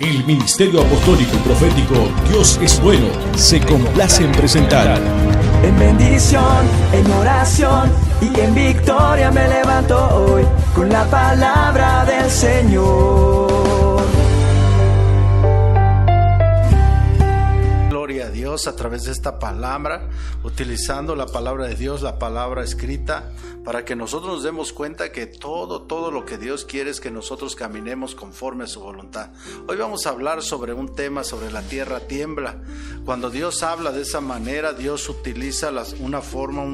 El Ministerio Apostólico y Profético Dios es Bueno se complace en presentar. En bendición, en oración y en victoria me levanto hoy con la palabra del Señor. Gloria a Dios a través de esta palabra, utilizando la palabra de Dios, la palabra escrita para que nosotros nos demos cuenta que todo, todo lo que Dios quiere es que nosotros caminemos conforme a su voluntad. Hoy vamos a hablar sobre un tema, sobre la tierra tiembla. Cuando Dios habla de esa manera, Dios utiliza una forma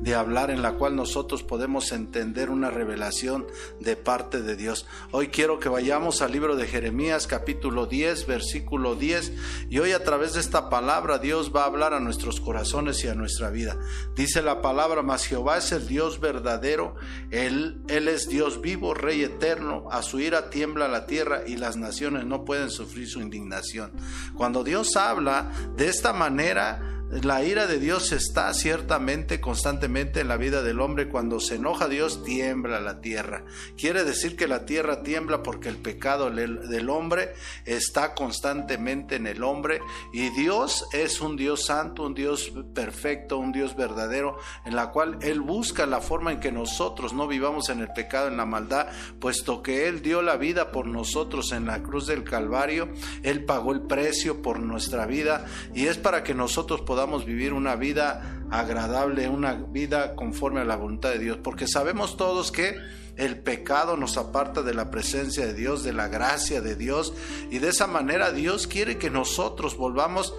de hablar en la cual nosotros podemos entender una revelación de parte de Dios. Hoy quiero que vayamos al libro de Jeremías capítulo 10, versículo 10, y hoy a través de esta palabra Dios va a hablar a nuestros corazones y a nuestra vida. Dice la palabra, mas Jehová es el Dios verdadero, él, él es Dios vivo, Rey eterno, a su ira tiembla la tierra y las naciones no pueden sufrir su indignación. Cuando Dios habla de esta manera, la ira de Dios está ciertamente constantemente en la vida del hombre. Cuando se enoja Dios, tiembla la tierra. Quiere decir que la tierra tiembla porque el pecado del hombre está constantemente en el hombre. Y Dios es un Dios santo, un Dios perfecto, un Dios verdadero, en la cual Él busca la forma en que nosotros no vivamos en el pecado, en la maldad, puesto que Él dio la vida por nosotros en la cruz del Calvario. Él pagó el precio por nuestra vida y es para que nosotros podamos vivir una vida agradable, una vida conforme a la voluntad de Dios, porque sabemos todos que el pecado nos aparta de la presencia de Dios, de la gracia de Dios, y de esa manera Dios quiere que nosotros volvamos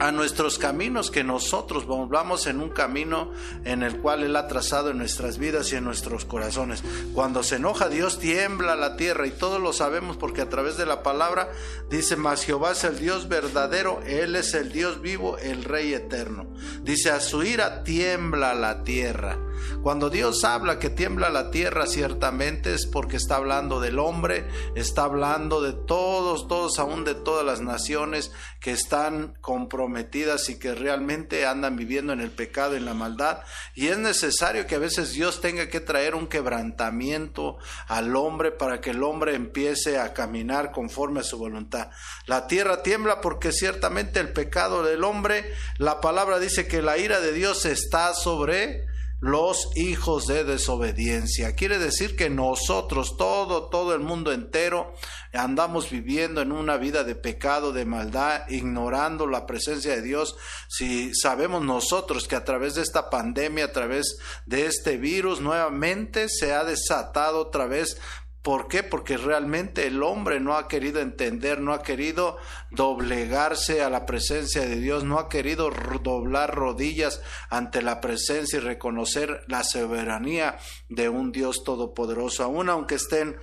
a nuestros caminos, que nosotros volvamos en un camino en el cual Él ha trazado en nuestras vidas y en nuestros corazones. Cuando se enoja Dios tiembla la tierra y todos lo sabemos porque a través de la palabra dice, mas Jehová es el Dios verdadero, Él es el Dios vivo, el Rey eterno. Dice, a su ira tiembla la tierra. Cuando Dios habla que tiembla la tierra, ciertamente es porque está hablando del hombre, está hablando de todos, todos, aún de todas las naciones que están comprometidas y que realmente andan viviendo en el pecado, en la maldad. Y es necesario que a veces Dios tenga que traer un quebrantamiento al hombre para que el hombre empiece a caminar conforme a su voluntad. La tierra tiembla porque ciertamente el pecado del hombre, la palabra dice que la ira de Dios está sobre los hijos de desobediencia. Quiere decir que nosotros, todo, todo el mundo entero, andamos viviendo en una vida de pecado, de maldad, ignorando la presencia de Dios. Si sabemos nosotros que a través de esta pandemia, a través de este virus, nuevamente se ha desatado otra vez ¿Por qué? Porque realmente el hombre no ha querido entender, no ha querido doblegarse a la presencia de Dios, no ha querido doblar rodillas ante la presencia y reconocer la soberanía de un Dios todopoderoso, aun aunque estén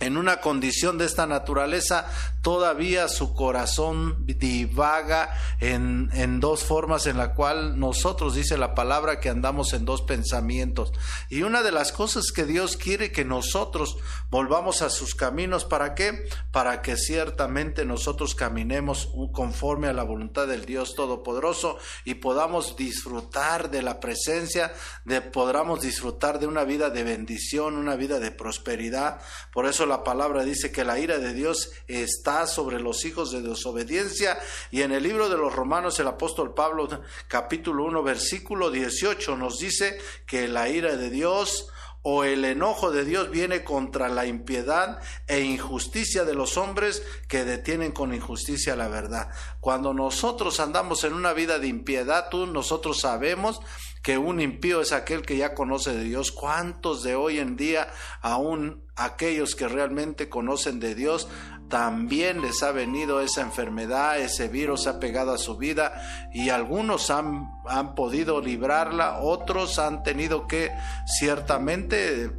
en una condición de esta naturaleza, todavía su corazón divaga en, en, dos formas en la cual nosotros, dice la palabra, que andamos en dos pensamientos. Y una de las cosas que Dios quiere que nosotros volvamos a sus caminos, ¿para qué? Para que ciertamente nosotros caminemos conforme a la voluntad del Dios Todopoderoso y podamos disfrutar de la presencia, de podamos disfrutar de una vida de bendición, una vida de prosperidad. Eso la palabra dice que la ira de Dios está sobre los hijos de desobediencia. Y en el libro de los Romanos, el apóstol Pablo, capítulo 1, versículo 18, nos dice que la ira de Dios o el enojo de Dios viene contra la impiedad e injusticia de los hombres que detienen con injusticia la verdad. Cuando nosotros andamos en una vida de impiedad, tú, nosotros sabemos que un impío es aquel que ya conoce de Dios. ¿Cuántos de hoy en día, aún aquellos que realmente conocen de Dios, también les ha venido esa enfermedad, ese virus ha pegado a su vida y algunos han, han podido librarla, otros han tenido que ciertamente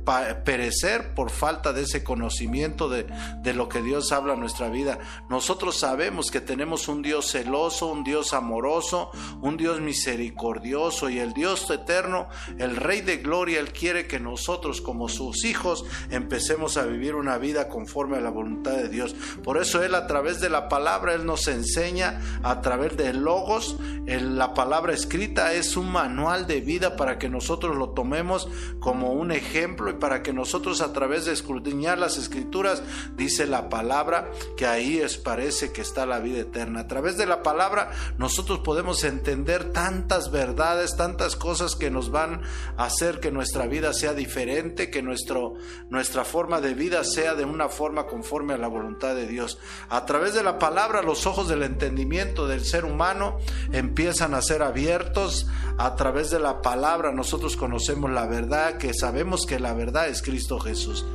perecer por falta de ese conocimiento de, de lo que Dios habla en nuestra vida. Nosotros sabemos que tenemos un Dios celoso, un Dios amoroso, un Dios misericordioso y el Dios eterno, el Rey de Gloria, Él quiere que nosotros como sus hijos empecemos a vivir una vida conforme a la voluntad de Dios. Por eso Él a través de la palabra, Él nos enseña a través de logos, la palabra escrita es un manual de vida para que nosotros lo tomemos como un ejemplo y para que nosotros a través de escudriñar las escrituras, dice la palabra, que ahí es parece que está la vida eterna. A través de la palabra nosotros podemos entender tantas verdades, tantas cosas que nos van a hacer que nuestra vida sea diferente, que nuestro, nuestra forma de vida sea de una forma conforme a la voluntad de Dios. A través de la palabra los ojos del entendimiento del ser humano empiezan a ser abiertos. A través de la palabra nosotros conocemos la verdad, que sabemos que la verdad es Cristo Jesús.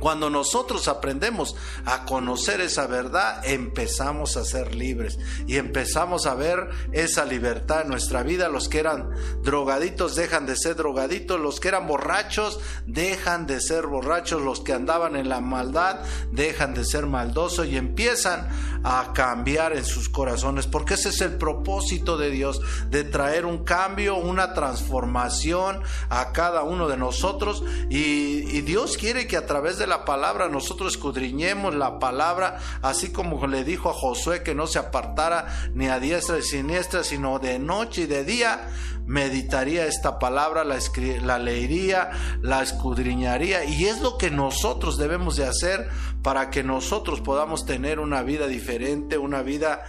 Cuando nosotros aprendemos a conocer esa verdad, empezamos a ser libres y empezamos a ver esa libertad en nuestra vida. Los que eran drogaditos dejan de ser drogaditos, los que eran borrachos dejan de ser borrachos, los que andaban en la maldad dejan de ser maldosos y empiezan a cambiar en sus corazones, porque ese es el propósito de Dios, de traer un cambio, una transformación a cada uno de nosotros y, y Dios quiere que a través de la palabra, nosotros escudriñemos la palabra, así como le dijo a Josué que no se apartara ni a diestra ni siniestra, sino de noche y de día, meditaría esta palabra, la, la leería, la escudriñaría, y es lo que nosotros debemos de hacer para que nosotros podamos tener una vida diferente, una vida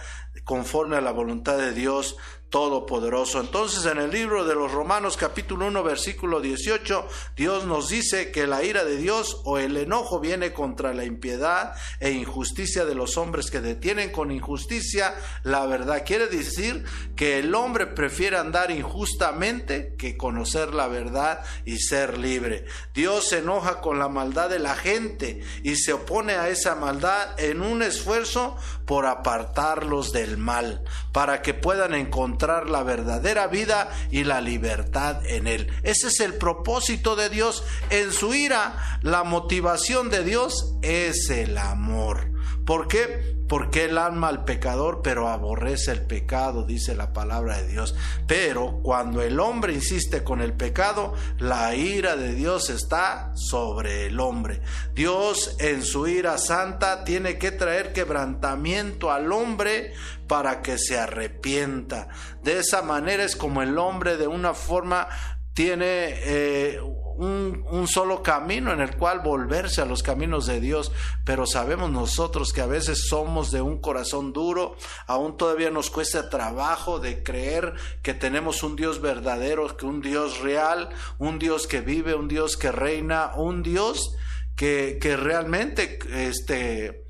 conforme a la voluntad de Dios, Todopoderoso. Entonces en el libro de los Romanos capítulo 1 versículo 18, Dios nos dice que la ira de Dios o el enojo viene contra la impiedad e injusticia de los hombres que detienen con injusticia la verdad. Quiere decir que el hombre prefiere andar injustamente que conocer la verdad y ser libre. Dios se enoja con la maldad de la gente y se opone a esa maldad en un esfuerzo por apartarlos del mal, para que puedan encontrar la verdadera vida y la libertad en Él. Ese es el propósito de Dios. En su ira, la motivación de Dios es el amor. ¿Por qué? Porque Él ama al pecador, pero aborrece el pecado, dice la palabra de Dios. Pero cuando el hombre insiste con el pecado, la ira de Dios está sobre el hombre. Dios en su ira santa tiene que traer quebrantamiento al hombre para que se arrepienta. De esa manera es como el hombre de una forma tiene eh, un, solo camino en el cual volverse a los caminos de Dios, pero sabemos nosotros que a veces somos de un corazón duro, aún todavía nos cuesta trabajo de creer que tenemos un Dios verdadero, que un Dios real, un Dios que vive, un Dios que reina, un Dios que, que realmente este,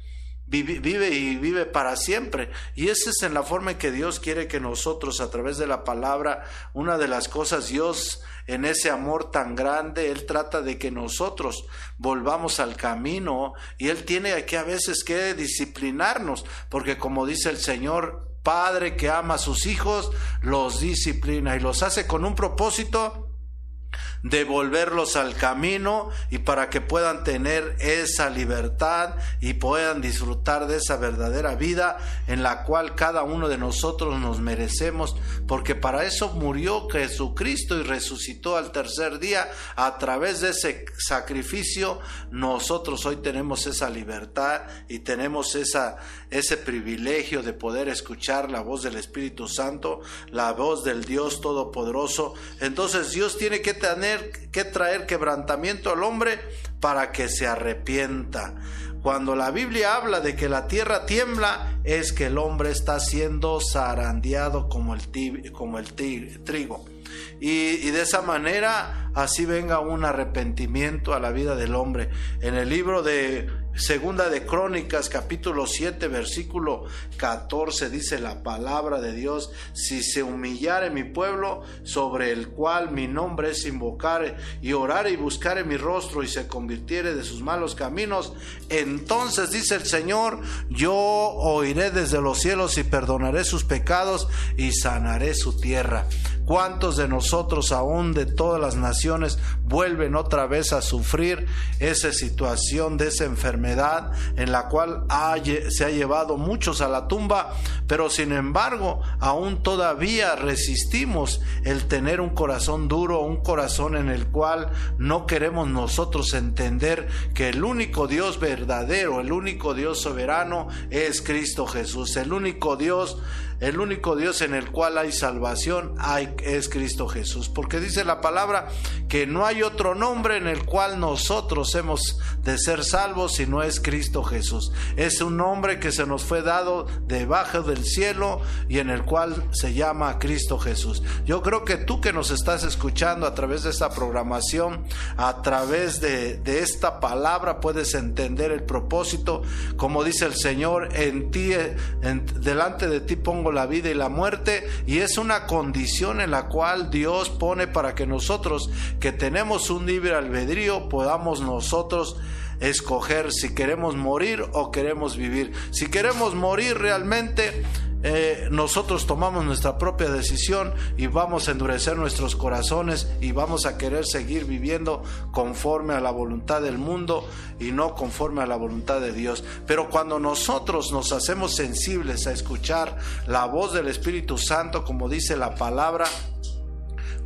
vive y vive para siempre. Y esa es en la forma en que Dios quiere que nosotros, a través de la palabra, una de las cosas, Dios en ese amor tan grande, Él trata de que nosotros volvamos al camino y Él tiene que a veces que disciplinarnos, porque como dice el Señor, Padre que ama a sus hijos, los disciplina y los hace con un propósito devolverlos al camino y para que puedan tener esa libertad y puedan disfrutar de esa verdadera vida en la cual cada uno de nosotros nos merecemos, porque para eso murió Jesucristo y resucitó al tercer día. A través de ese sacrificio nosotros hoy tenemos esa libertad y tenemos esa, ese privilegio de poder escuchar la voz del Espíritu Santo, la voz del Dios Todopoderoso. Entonces Dios tiene que tener que traer quebrantamiento al hombre para que se arrepienta. Cuando la Biblia habla de que la tierra tiembla, es que el hombre está siendo zarandeado como el, como el trigo. Y, y, de esa manera así venga un arrepentimiento a la vida del hombre. En el libro de Segunda de Crónicas, capítulo 7, versículo 14, dice la palabra de Dios, si se humillare mi pueblo, sobre el cual mi nombre es invocar, y orar y buscar mi rostro, y se convirtiere de sus malos caminos, entonces dice el Señor, yo oiré desde los cielos y perdonaré sus pecados y sanaré su tierra. ¿Cuántos de nosotros aún de todas las naciones vuelven otra vez a sufrir esa situación de esa enfermedad en la cual se ha llevado muchos a la tumba, pero sin embargo aún todavía resistimos el tener un corazón duro, un corazón en el cual no queremos nosotros entender que el único Dios verdadero, el único Dios soberano es Cristo Jesús, el único Dios el único Dios en el cual hay salvación es Cristo Jesús. Porque dice la palabra que no hay otro nombre en el cual nosotros hemos de ser salvos si no es Cristo Jesús. Es un nombre que se nos fue dado debajo del cielo y en el cual se llama Cristo Jesús. Yo creo que tú que nos estás escuchando a través de esta programación, a través de, de esta palabra, puedes entender el propósito. Como dice el Señor, en ti, en, delante de ti pongo la vida y la muerte y es una condición en la cual Dios pone para que nosotros que tenemos un libre albedrío podamos nosotros escoger si queremos morir o queremos vivir. Si queremos morir realmente, eh, nosotros tomamos nuestra propia decisión y vamos a endurecer nuestros corazones y vamos a querer seguir viviendo conforme a la voluntad del mundo y no conforme a la voluntad de Dios. Pero cuando nosotros nos hacemos sensibles a escuchar la voz del Espíritu Santo, como dice la palabra,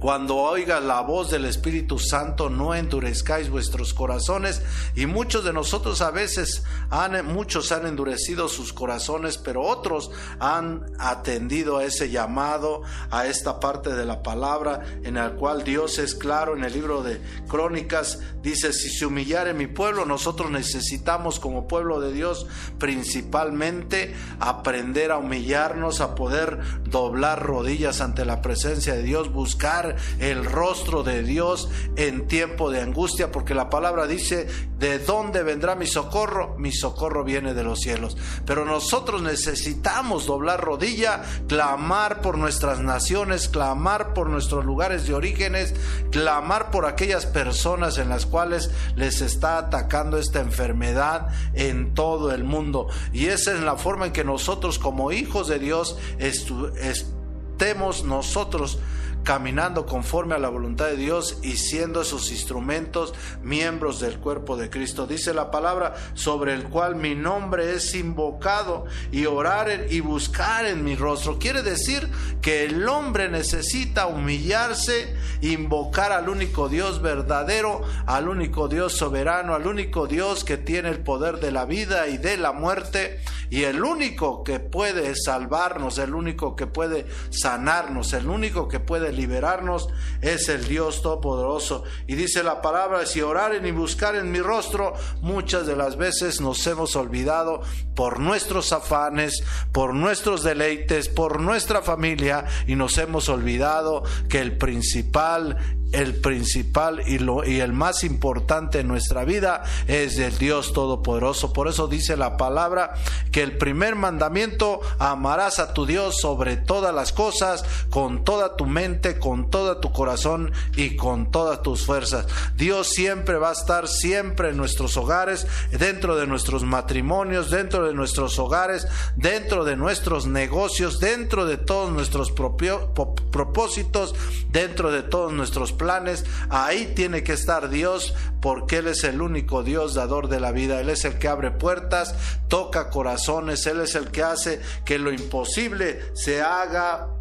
cuando oiga la voz del Espíritu Santo, no endurezcáis vuestros corazones. Y muchos de nosotros a veces han, muchos han endurecido sus corazones, pero otros han atendido a ese llamado, a esta parte de la palabra, en la cual Dios es claro en el libro de Crónicas, dice, si se humillare mi pueblo, nosotros necesitamos como pueblo de Dios principalmente aprender a humillarnos, a poder doblar rodillas ante la presencia de Dios, buscar el rostro de Dios en tiempo de angustia, porque la palabra dice, ¿de dónde vendrá mi socorro? Mi socorro viene de los cielos. Pero nosotros necesitamos doblar rodilla, clamar por nuestras naciones, clamar por nuestros lugares de orígenes, clamar por aquellas personas en las cuales les está atacando esta enfermedad en todo el mundo. Y esa es la forma en que nosotros como hijos de Dios estemos nosotros caminando conforme a la voluntad de Dios y siendo esos instrumentos miembros del cuerpo de Cristo. Dice la palabra sobre el cual mi nombre es invocado y orar y buscar en mi rostro. Quiere decir que el hombre necesita humillarse, invocar al único Dios verdadero, al único Dios soberano, al único Dios que tiene el poder de la vida y de la muerte y el único que puede salvarnos, el único que puede sanarnos, el único que puede liberarnos es el Dios Todopoderoso. Y dice la palabra, si oraren y buscar en mi rostro, muchas de las veces nos hemos olvidado por nuestros afanes, por nuestros deleites, por nuestra familia y nos hemos olvidado que el principal el principal y, lo, y el más importante en nuestra vida es el Dios Todopoderoso. Por eso dice la palabra que el primer mandamiento, amarás a tu Dios sobre todas las cosas, con toda tu mente, con todo tu corazón y con todas tus fuerzas. Dios siempre va a estar siempre en nuestros hogares, dentro de nuestros matrimonios, dentro de nuestros hogares, dentro de nuestros negocios, dentro de todos nuestros propósitos, dentro de todos nuestros planes, ahí tiene que estar Dios porque Él es el único Dios dador de la vida, Él es el que abre puertas, toca corazones, Él es el que hace que lo imposible se haga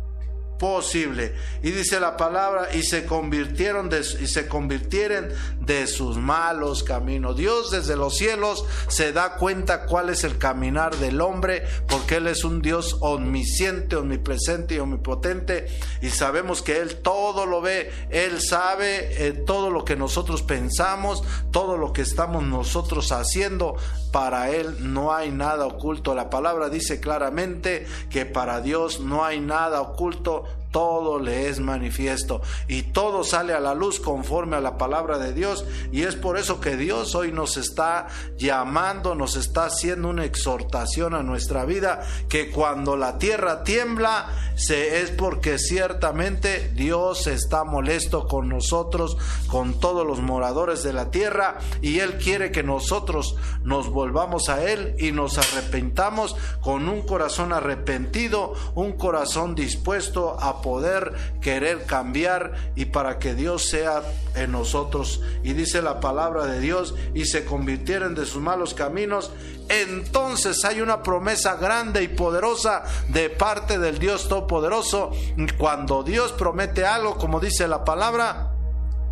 posible. Y dice la palabra, y se convirtieron de, y se convirtieren de sus malos caminos. Dios desde los cielos se da cuenta cuál es el caminar del hombre, porque Él es un Dios omnisciente, omnipresente y omnipotente, y sabemos que Él todo lo ve, Él sabe eh, todo lo que nosotros pensamos, todo lo que estamos nosotros haciendo, para Él no hay nada oculto. La palabra dice claramente que para Dios no hay nada oculto todo le es manifiesto y todo sale a la luz conforme a la palabra de Dios. Y es por eso que Dios hoy nos está llamando, nos está haciendo una exhortación a nuestra vida que cuando la tierra tiembla se, es porque ciertamente Dios está molesto con nosotros, con todos los moradores de la tierra y Él quiere que nosotros nos volvamos a Él y nos arrepentamos con un corazón arrepentido, un corazón dispuesto a poder querer cambiar y para que Dios sea en nosotros. Y dice la palabra de Dios, y se convirtieren de sus malos caminos, entonces hay una promesa grande y poderosa de parte del Dios Todopoderoso. Cuando Dios promete algo, como dice la palabra,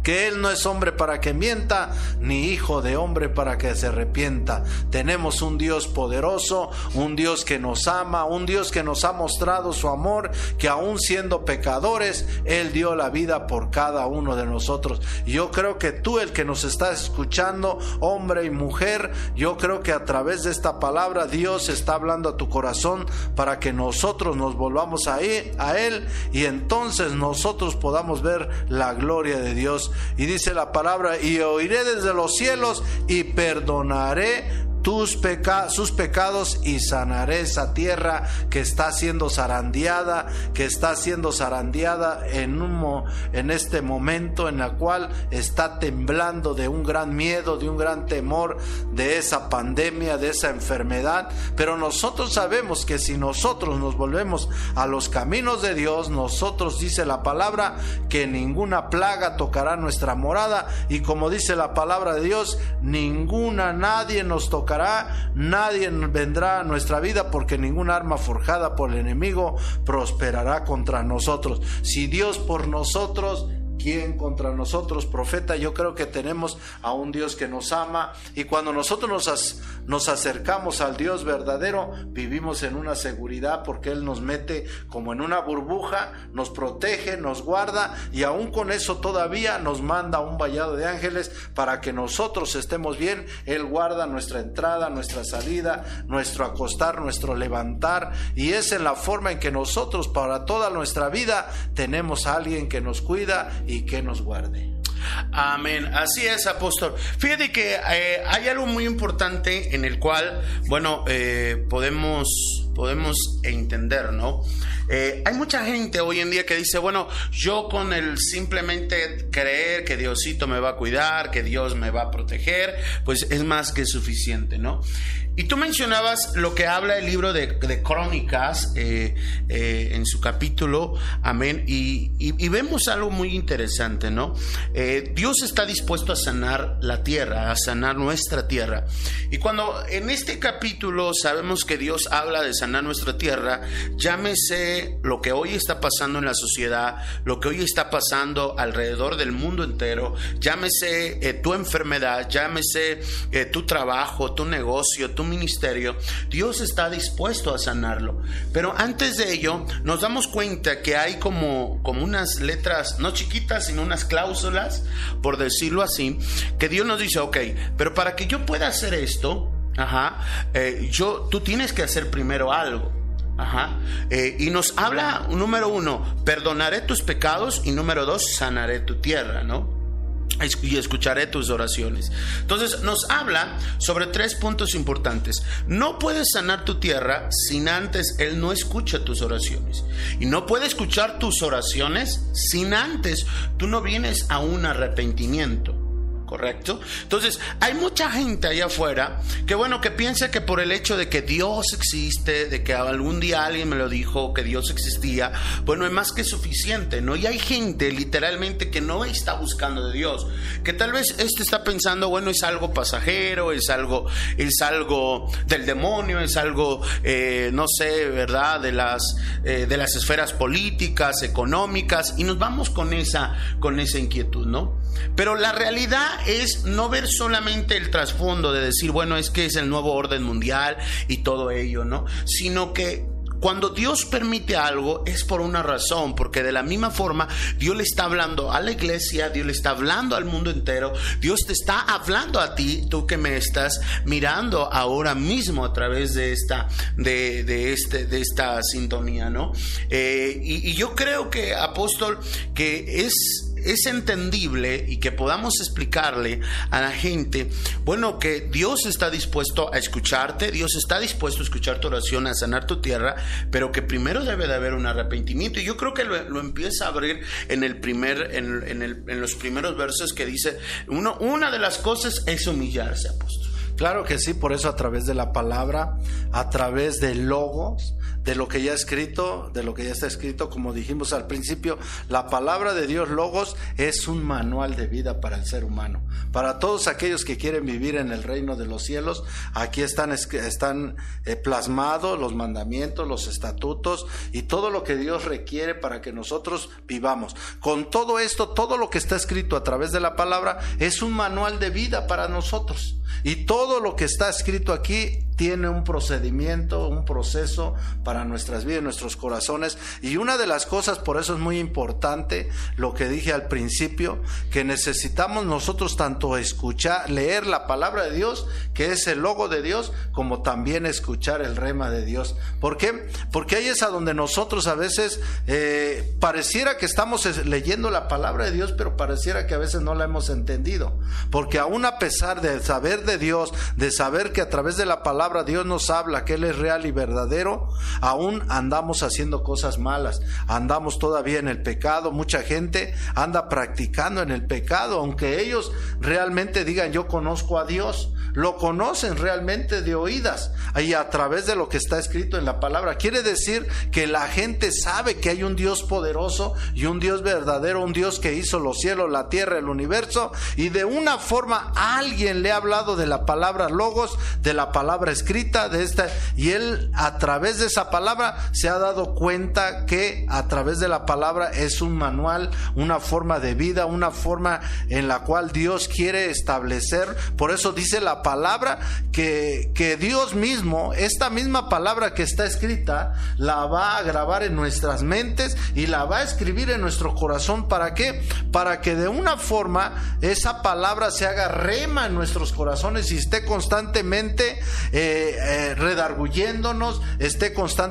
que Él no es hombre para que mienta, ni hijo de hombre para que se arrepienta. Tenemos un Dios poderoso, un Dios que nos ama, un Dios que nos ha mostrado su amor, que aún siendo pecadores, Él dio la vida por cada uno de nosotros. Yo creo que tú, el que nos estás escuchando, hombre y mujer, yo creo que a través de esta palabra Dios está hablando a tu corazón para que nosotros nos volvamos a Él y entonces nosotros podamos ver la gloria de Dios y dice la palabra, y oiré desde los cielos y perdonaré tus sus pecados y sanaré esa tierra que está siendo zarandeada, que está siendo zarandeada en, un, en este momento en el cual está temblando de un gran miedo, de un gran temor de esa pandemia, de esa enfermedad. Pero nosotros sabemos que si nosotros nos volvemos a los caminos de Dios, nosotros dice la palabra que ninguna plaga tocará nuestra morada y como dice la palabra de Dios, ninguna, nadie nos tocará nadie vendrá a nuestra vida porque ningún arma forjada por el enemigo prosperará contra nosotros. Si Dios por nosotros, ¿Quién contra nosotros, profeta? Yo creo que tenemos a un Dios que nos ama y cuando nosotros nos, nos acercamos al Dios verdadero, vivimos en una seguridad porque Él nos mete como en una burbuja, nos protege, nos guarda y aún con eso todavía nos manda un vallado de ángeles para que nosotros estemos bien. Él guarda nuestra entrada, nuestra salida, nuestro acostar, nuestro levantar y es en la forma en que nosotros para toda nuestra vida tenemos a alguien que nos cuida que nos guarde. Amén. Así es, apóstol. Fíjate que eh, hay algo muy importante en el cual, bueno, eh, podemos, podemos entender, ¿no? Eh, hay mucha gente hoy en día que dice, bueno, yo con el simplemente creer que Diosito me va a cuidar, que Dios me va a proteger, pues es más que suficiente, ¿no? Y tú mencionabas lo que habla el libro de, Crónicas eh, eh, en su capítulo, amén, y, vemos algo muy interesante, ¿no? Dios está dispuesto a sanar la tierra, a sanar nuestra tierra. Y cuando en este capítulo sabemos que Dios habla de sanar nuestra tierra, llámese lo que hoy está pasando en la sociedad, lo que hoy está pasando alrededor del mundo entero, llámese eh, tu enfermedad, llámese eh, tu trabajo, tu negocio, tu ministerio, Dios está dispuesto a sanarlo. Pero antes de ello, nos damos cuenta que hay como, como unas letras, no chiquitas, sino unas cláusulas, por decirlo así, que Dios nos dice, ok, pero para que yo pueda hacer esto, Ajá, eh, yo, tú tienes que hacer primero algo. Ajá. Eh, y nos habla, número uno, perdonaré tus pecados y número dos, sanaré tu tierra, ¿no? y escucharé tus oraciones. Entonces nos habla sobre tres puntos importantes. No puedes sanar tu tierra sin antes Él no escucha tus oraciones. Y no puede escuchar tus oraciones sin antes tú no vienes a un arrepentimiento. ¿Correcto? Entonces, hay mucha gente allá afuera que, bueno, que piensa que por el hecho de que Dios existe, de que algún día alguien me lo dijo, que Dios existía, bueno, es más que suficiente, ¿no? Y hay gente literalmente que no está buscando de Dios, que tal vez este está pensando, bueno, es algo pasajero, es algo, es algo del demonio, es algo, eh, no sé, ¿verdad? De las, eh, de las esferas políticas, económicas, y nos vamos con esa, con esa inquietud, ¿no? Pero la realidad es no ver solamente el trasfondo de decir, bueno, es que es el nuevo orden mundial y todo ello, ¿no? Sino que cuando Dios permite algo es por una razón, porque de la misma forma Dios le está hablando a la iglesia, Dios le está hablando al mundo entero, Dios te está hablando a ti, tú que me estás mirando ahora mismo a través de esta, de, este, de esta sintonía, ¿no? Eh, y yo creo que, apóstol, que es es entendible y que podamos explicarle a la gente, bueno, que Dios está dispuesto a escucharte, Dios está dispuesto a escuchar tu oración, a sanar tu tierra, pero que primero debe de haber un arrepentimiento. Y yo creo que lo, empieza a abrir en el primer, en, los primeros versos que dice, uno, una de las cosas es humillarse, apóstol. Claro que sí, por eso a través de la palabra, a través de logos, de lo que ya escrito, de lo que ya está escrito, como dijimos al principio, la palabra de Dios logos es un manual de vida para el ser humano. Para todos aquellos que quieren vivir en el reino de los cielos, aquí están, están eh, plasmados los mandamientos, los estatutos y todo lo que Dios requiere para que nosotros vivamos. Con todo esto, todo lo que está escrito a través de la palabra es un manual de vida para nosotros. Y todo lo que está escrito aquí tiene un procedimiento, un proceso para nuestras vidas, nuestros corazones. Y una de las cosas, por eso es muy importante lo que dije al principio, que necesitamos nosotros tanto escuchar, leer la palabra de Dios, que es el logo de Dios, como también escuchar el rema de Dios. ¿Por qué? Porque ahí es a donde nosotros a veces eh, pareciera que estamos leyendo la palabra de Dios, pero pareciera que a veces no la hemos entendido. Porque aún a pesar de saber de Dios, de saber que a través de la palabra, Dios nos habla que Él es real y verdadero, aún andamos haciendo cosas malas, andamos todavía en el pecado, mucha gente anda practicando en el pecado, aunque ellos realmente digan yo conozco a Dios, lo conocen realmente de oídas y a través de lo que está escrito en la palabra. Quiere decir que la gente sabe que hay un Dios poderoso y un Dios verdadero, un Dios que hizo los cielos, la tierra, el universo y de una forma alguien le ha hablado de la palabra logos, de la palabra escrita, de esta y él a través de esa palabra se ha dado cuenta que a través de la palabra es un manual, una forma de vida, una forma en la cual Dios quiere establecer. Por eso dice la palabra que, que Dios mismo, esta misma palabra que está escrita, la va a grabar en nuestras mentes y la va a escribir en nuestro corazón. ¿Para qué? Para que de una forma esa palabra se haga rema en nuestros corazones y esté constantemente eh, eh, redarguyéndonos, esté constantemente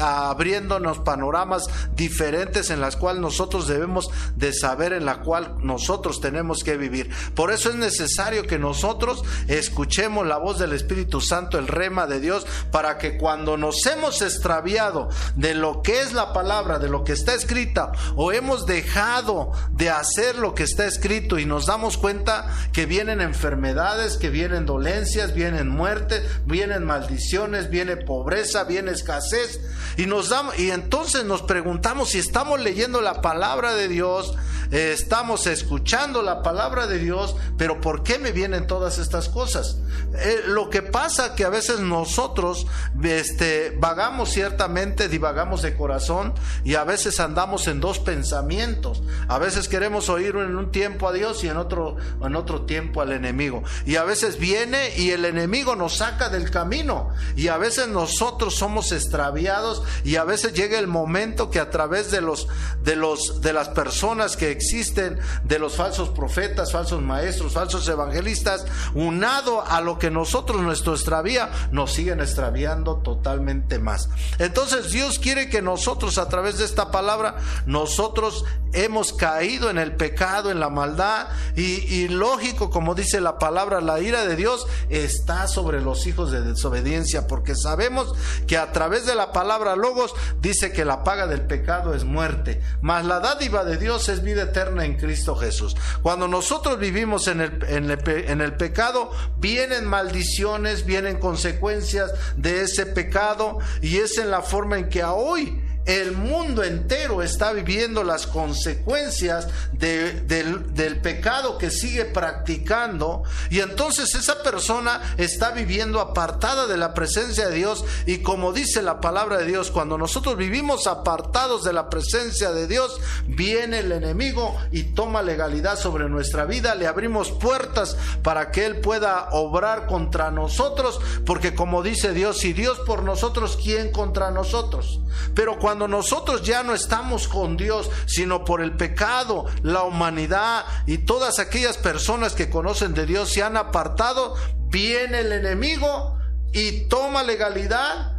abriéndonos panoramas diferentes en las cuales nosotros debemos de saber en la cual nosotros tenemos que vivir. Por eso es necesario que nosotros escuchemos la voz del Espíritu Santo, el rema de Dios, para que cuando nos hemos extraviado de lo que es la palabra, de lo que está escrita, o hemos dejado de hacer lo que está escrito y nos damos cuenta que vienen enfermedades, que vienen dolencias, vienen muertes, vienen maldiciones, viene pobreza, viene escasez, y nos damos, y entonces nos preguntamos si estamos leyendo la palabra de Dios, estamos escuchando la palabra de Dios, pero ¿por qué me vienen todas estas cosas? Eh, lo que pasa que a veces nosotros este, vagamos ciertamente, divagamos de corazón y a veces andamos en dos pensamientos. A veces queremos oír en un tiempo a Dios y en otro, en otro tiempo al enemigo. Y a veces viene y el enemigo nos saca del camino. Y a veces nosotros somos extraviados y a veces llega el momento que a través de los, de los, de las personas que existen, de los falsos profetas, falsos maestros, falsos evangelistas, unado a lo que nosotros, nuestro extravía, nos siguen extraviando totalmente más. Entonces Dios quiere que nosotros a través de esta palabra, nosotros hemos caído en el pecado, en la maldad y, lógico, como dice la palabra, la ira de Dios está sobre los hijos de desobediencia, porque sabemos que a través de la palabra logos dice que la paga del pecado es muerte, mas la dádiva de Dios es vida eterna en Cristo Jesús. Cuando nosotros vivimos en el, en el, en el pecado, vienen maldiciones, vienen consecuencias de ese pecado y es en la forma en que hoy el mundo entero está viviendo las consecuencias del, pecado que sigue practicando y entonces esa persona está viviendo apartada de la presencia de Dios y como dice la palabra de Dios, cuando nosotros vivimos apartados de la presencia de Dios, viene el enemigo y toma legalidad sobre nuestra vida, le abrimos puertas para que Él pueda obrar contra nosotros, porque como dice Dios, si Dios por nosotros, ¿quién contra nosotros? Pero cuando nosotros ya no estamos con Dios, sino por el pecado, la humanidad y todas aquellas personas que conocen de Dios se han apartado, viene el enemigo y toma legalidad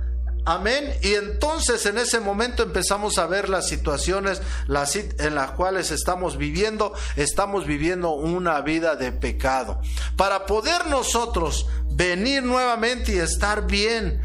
Amén. Y entonces en ese momento empezamos a ver las situaciones en las cuales estamos viviendo. Estamos viviendo una vida de pecado. Para poder nosotros venir nuevamente y estar bien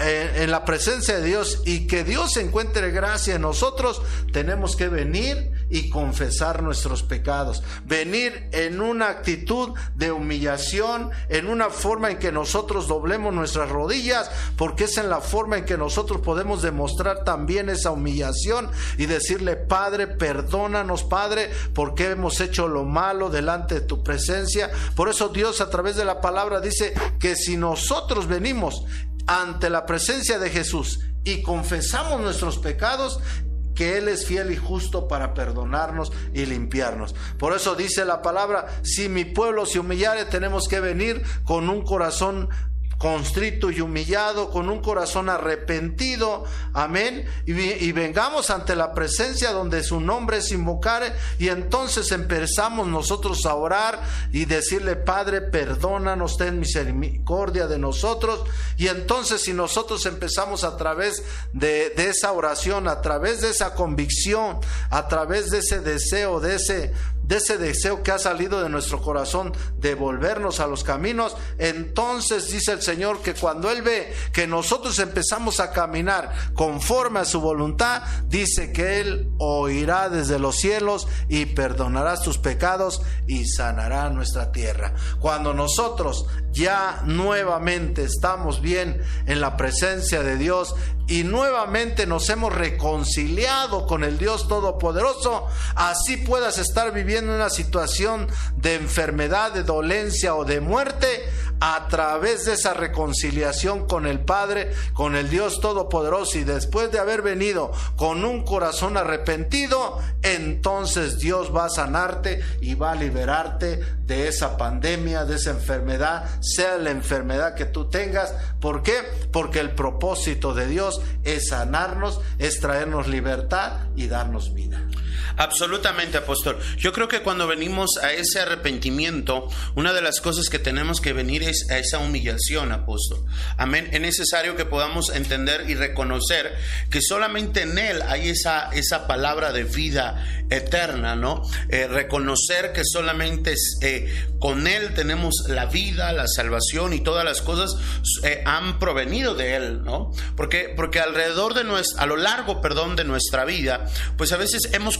eh, en la presencia de Dios y que Dios encuentre gracia en nosotros, tenemos que venir y confesar nuestros pecados. Venir en una actitud de humillación, en una forma en que nosotros doblemos nuestras rodillas, porque es en la forma en que nosotros podemos demostrar también esa humillación y decirle, Padre, perdónanos, Padre, porque hemos hecho lo malo delante de tu presencia. Por eso Dios a través de la palabra dice que si nosotros venimos ante la presencia de Jesús y confesamos nuestros pecados, que Él es fiel y justo para perdonarnos y limpiarnos. Por eso dice la palabra, si mi pueblo se humillare, tenemos que venir con un corazón constrito y humillado, con un corazón arrepentido, amén, y, vengamos ante la presencia donde su nombre es invocare, y entonces empezamos nosotros a orar y decirle, Padre, perdónanos, ten misericordia de nosotros, y entonces si nosotros empezamos a través de esa oración, a través de esa convicción, a través de ese deseo, de ese, de ese deseo que ha salido de nuestro corazón de volvernos a los caminos, entonces dice el Señor que cuando Él ve que nosotros empezamos a caminar conforme a su voluntad, dice que Él oirá desde los cielos y perdonará tus pecados y sanará nuestra tierra. Cuando nosotros ya nuevamente estamos bien en la presencia de Dios y nuevamente nos hemos reconciliado con el Dios Todopoderoso, así puedas estar viviendo una situación de enfermedad, de dolencia o de muerte, a través de esa reconciliación con el Padre, con el Dios Todopoderoso y después de haber venido con un corazón arrepentido, entonces Dios va a sanarte y va a liberarte de esa pandemia, de esa enfermedad, sea la enfermedad que tú tengas. ¿Por qué? Porque el propósito de Dios es sanarnos, es traernos libertad y darnos vida. Absolutamente, apóstol. Yo creo que cuando venimos a ese arrepentimiento, una de las cosas que tenemos que venir es a esa humillación, apóstol. Amén. Es necesario que podamos entender y reconocer que solamente en Él hay esa, esa palabra de vida eterna, ¿no? Eh, reconocer que solamente eh, con Él tenemos la vida, la salvación y todas las cosas eh, han provenido de Él, ¿no? Porque, porque alrededor de nuestra, a lo largo, perdón, de nuestra vida, pues a veces hemos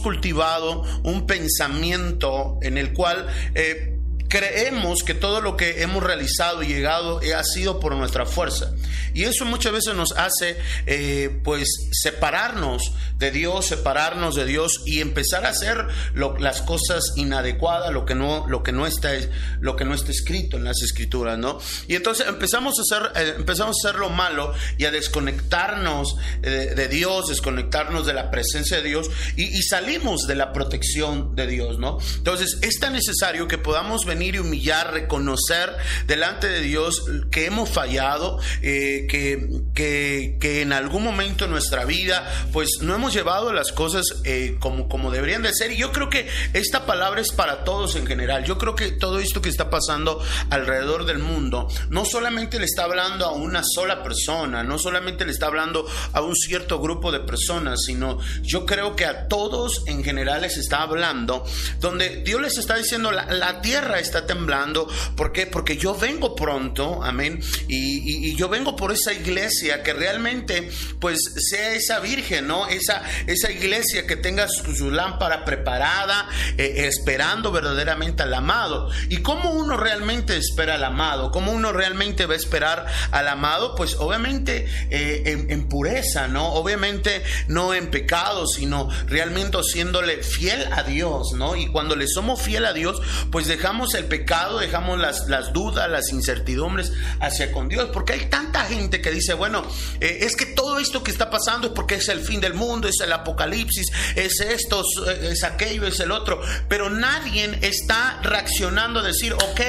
un pensamiento en el cual eh, creemos que todo lo que hemos realizado y llegado ha sido por nuestra fuerza. Y eso muchas veces nos hace eh, pues separarnos de Dios, separarnos de Dios y empezar a hacer las cosas inadecuadas, lo que no, lo que no está, lo que no está escrito en las escrituras, ¿no? Y entonces empezamos a hacer, eh, empezamos a hacer lo malo y a desconectarnos eh, de, Dios, desconectarnos de la presencia de Dios y, y salimos de la protección de Dios, ¿no? Entonces es tan necesario que podamos venir y humillar, reconocer delante de Dios que hemos fallado, eh, que, que, en algún momento en nuestra vida pues no hemos llevado las cosas eh, como, como deberían de ser. Y yo creo que esta palabra es para todos en general. Yo creo que todo esto que está pasando alrededor del mundo no solamente le está hablando a una sola persona, no solamente le está hablando a un cierto grupo de personas, sino yo creo que a todos en general les está hablando, donde Dios les está diciendo la, la tierra está temblando. ¿Por qué? Porque yo vengo pronto, amén. Y, yo vengo por esa iglesia que realmente, pues, sea esa virgen, ¿no? Esa, esa iglesia que tenga su, lámpara preparada, eh, esperando verdaderamente al amado. ¿Y cómo uno realmente espera al amado? ¿Cómo uno realmente va a esperar al amado? Pues, obviamente, eh, en, en pureza, ¿no? Obviamente, no en pecado, sino realmente siéndole fiel a Dios, ¿no? Y cuando le somos fiel a Dios, pues dejamos el pecado, dejamos las, las dudas, las incertidumbres hacia con Dios, porque hay tanta gente que dice, bueno, eh, es que todo esto que está pasando es porque es el fin del mundo, es el apocalipsis, es esto, es aquello, es el otro, pero nadie está reaccionando a decir, ok,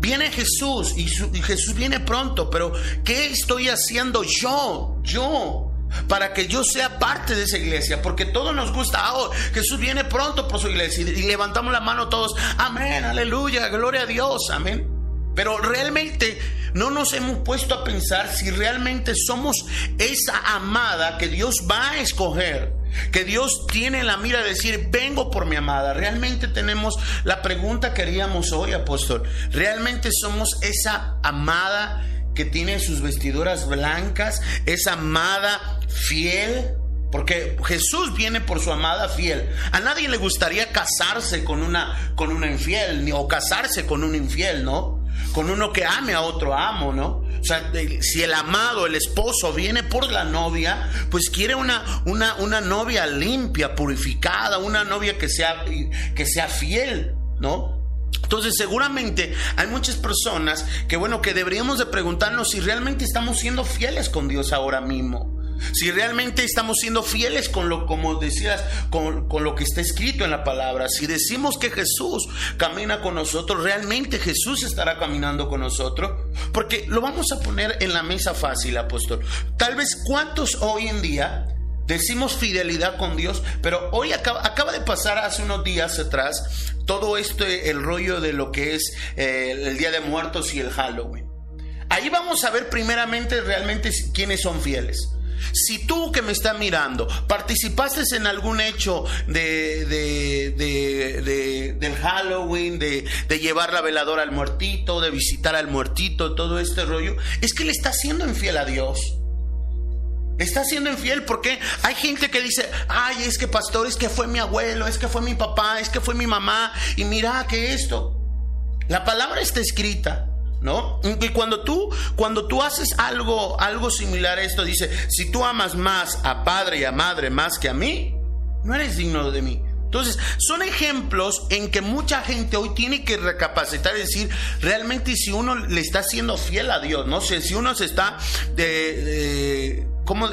Viene Jesús y, y, Jesús viene pronto, pero ¿qué estoy haciendo yo? Yo para que yo sea parte de esa iglesia, porque todo nos gusta. Oh, Jesús viene pronto por su iglesia y levantamos la mano todos, amén, aleluya, gloria a Dios, amén. Pero realmente no nos hemos puesto a pensar si realmente somos esa amada que Dios va a escoger. Que Dios tiene en la mira de decir, vengo por mi amada. Realmente tenemos la pregunta que haríamos hoy, apóstol. ¿Realmente somos esa amada que tiene sus vestiduras blancas, es amada, fiel, Porque Jesús viene por su amada fiel. A nadie le gustaría casarse con una, con una infiel, ni, o casarse con un infiel, ¿no? Con uno que ame a otro amo, ¿no? O sea, si el amado, el esposo viene por la novia, pues quiere una, una, una novia limpia, purificada, una novia que sea, que sea fiel, ¿no? Entonces seguramente hay muchas personas que bueno, que deberíamos de preguntarnos si realmente estamos siendo fieles con Dios ahora mismo. Si realmente estamos siendo fieles con lo, como decías, con, con, lo que está escrito en la palabra. Si decimos que Jesús camina con nosotros, realmente Jesús estará caminando con nosotros. Porque lo vamos a poner en la mesa fácil, apóstol. Tal vez cuántos hoy en día decimos fidelidad con Dios, pero hoy acaba, acaba de pasar hace unos días atrás todo esto, el rollo de lo que es eh, el Día de Muertos y el Halloween. Ahí vamos a ver primeramente realmente quiénes son fieles. Si tú que me estás mirando participaste en algún hecho de, de, del Halloween, de, llevar la veladora al muertito, de visitar al muertito, todo este rollo, es que le estás siendo infiel a Dios. Está siendo infiel porque hay gente que dice, ay, es que pastor, es que fue mi abuelo, es que fue mi papá, es que fue mi mamá, y mira que esto. La palabra está escrita. ¿no? Y cuando tú, cuando tú haces algo, algo similar a esto, dice, si tú amas más a padre y a madre más que a mí, no eres digno de mí. Entonces, son ejemplos en que mucha gente hoy tiene que recapacitar y decir, realmente si uno le está siendo fiel a Dios, no sé, si uno se está de, de ¿cómo,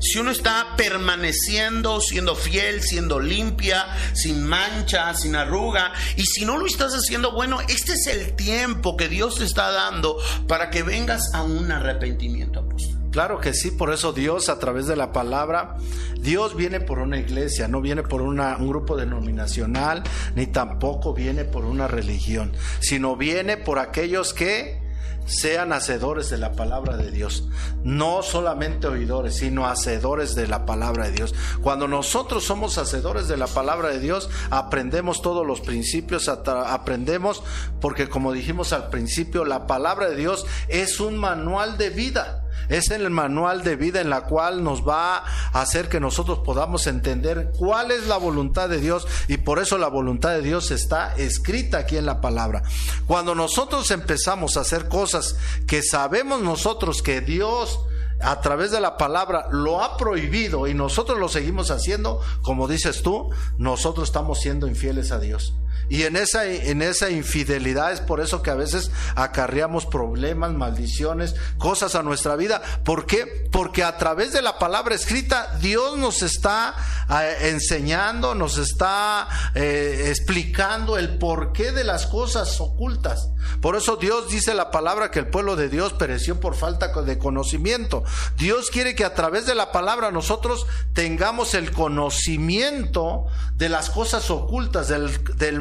si uno está permaneciendo, siendo fiel, siendo limpia, sin mancha, sin arruga, y si no lo estás haciendo, bueno, este es el tiempo que Dios te está dando para que vengas a un arrepentimiento, apóstol. Claro que sí, por eso Dios a través de la palabra, Dios viene por una iglesia, no viene por un grupo denominacional, ni tampoco viene por una religión, sino viene por aquellos que sean hacedores de la palabra de Dios. No solamente oidores, sino hacedores de la palabra de Dios. Cuando nosotros somos hacedores de la palabra de Dios, aprendemos todos los principios, aprendemos, porque como dijimos al principio, la palabra de Dios es un manual de vida. Es el manual de vida en la cual nos va a hacer que nosotros podamos entender cuál es la voluntad de Dios y por eso la voluntad de Dios está escrita aquí en la palabra. Cuando nosotros empezamos a hacer cosas que sabemos nosotros que Dios a través de la palabra lo ha prohibido y nosotros lo seguimos haciendo, como dices tú, nosotros estamos siendo infieles a Dios. Y en esa, en esa infidelidad es por eso que a veces acarreamos problemas, maldiciones, cosas a nuestra vida. ¿Por qué? Porque a través de la palabra escrita Dios nos está eh, enseñando, nos está eh, explicando el porqué de las cosas ocultas. Por eso Dios dice la palabra que el pueblo de Dios pereció por falta de conocimiento. Dios quiere que a través de la palabra nosotros tengamos el conocimiento de las cosas ocultas, del, del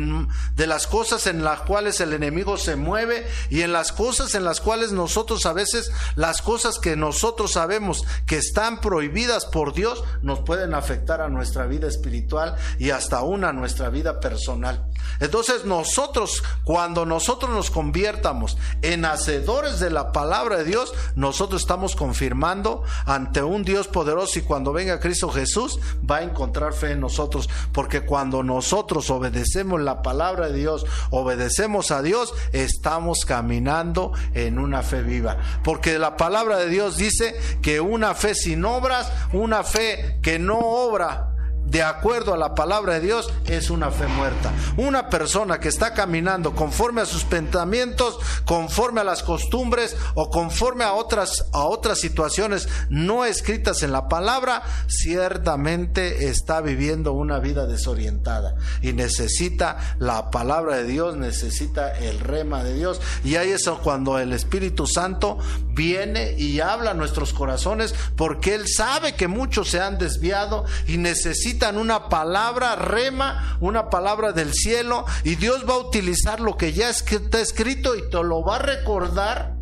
de las cosas en las cuales el enemigo se mueve y en las cosas en las cuales nosotros a veces, las cosas que nosotros sabemos que están prohibidas por Dios, nos pueden afectar a nuestra vida espiritual y hasta aún a nuestra vida personal. Entonces nosotros, cuando nosotros nos conviertamos en hacedores de la palabra de Dios, nosotros estamos confirmando ante un Dios poderoso y cuando venga Cristo Jesús va a encontrar fe en nosotros, porque cuando nosotros obedecemos la palabra de Dios, obedecemos a Dios, estamos caminando en una fe viva, porque la palabra de Dios dice que una fe sin obras, una fe que no obra, de acuerdo a la palabra de Dios, es una fe muerta. Una persona que está caminando conforme a sus pensamientos, conforme a las costumbres o conforme a otras, a otras situaciones no escritas en la palabra, ciertamente está viviendo una vida desorientada y necesita la palabra de Dios, necesita el rema de Dios. Y ahí es cuando el Espíritu Santo viene y habla a nuestros corazones porque Él sabe que muchos se han desviado y necesita una palabra rema, una palabra del cielo, y Dios va a utilizar lo que ya está escrito y te lo va a recordar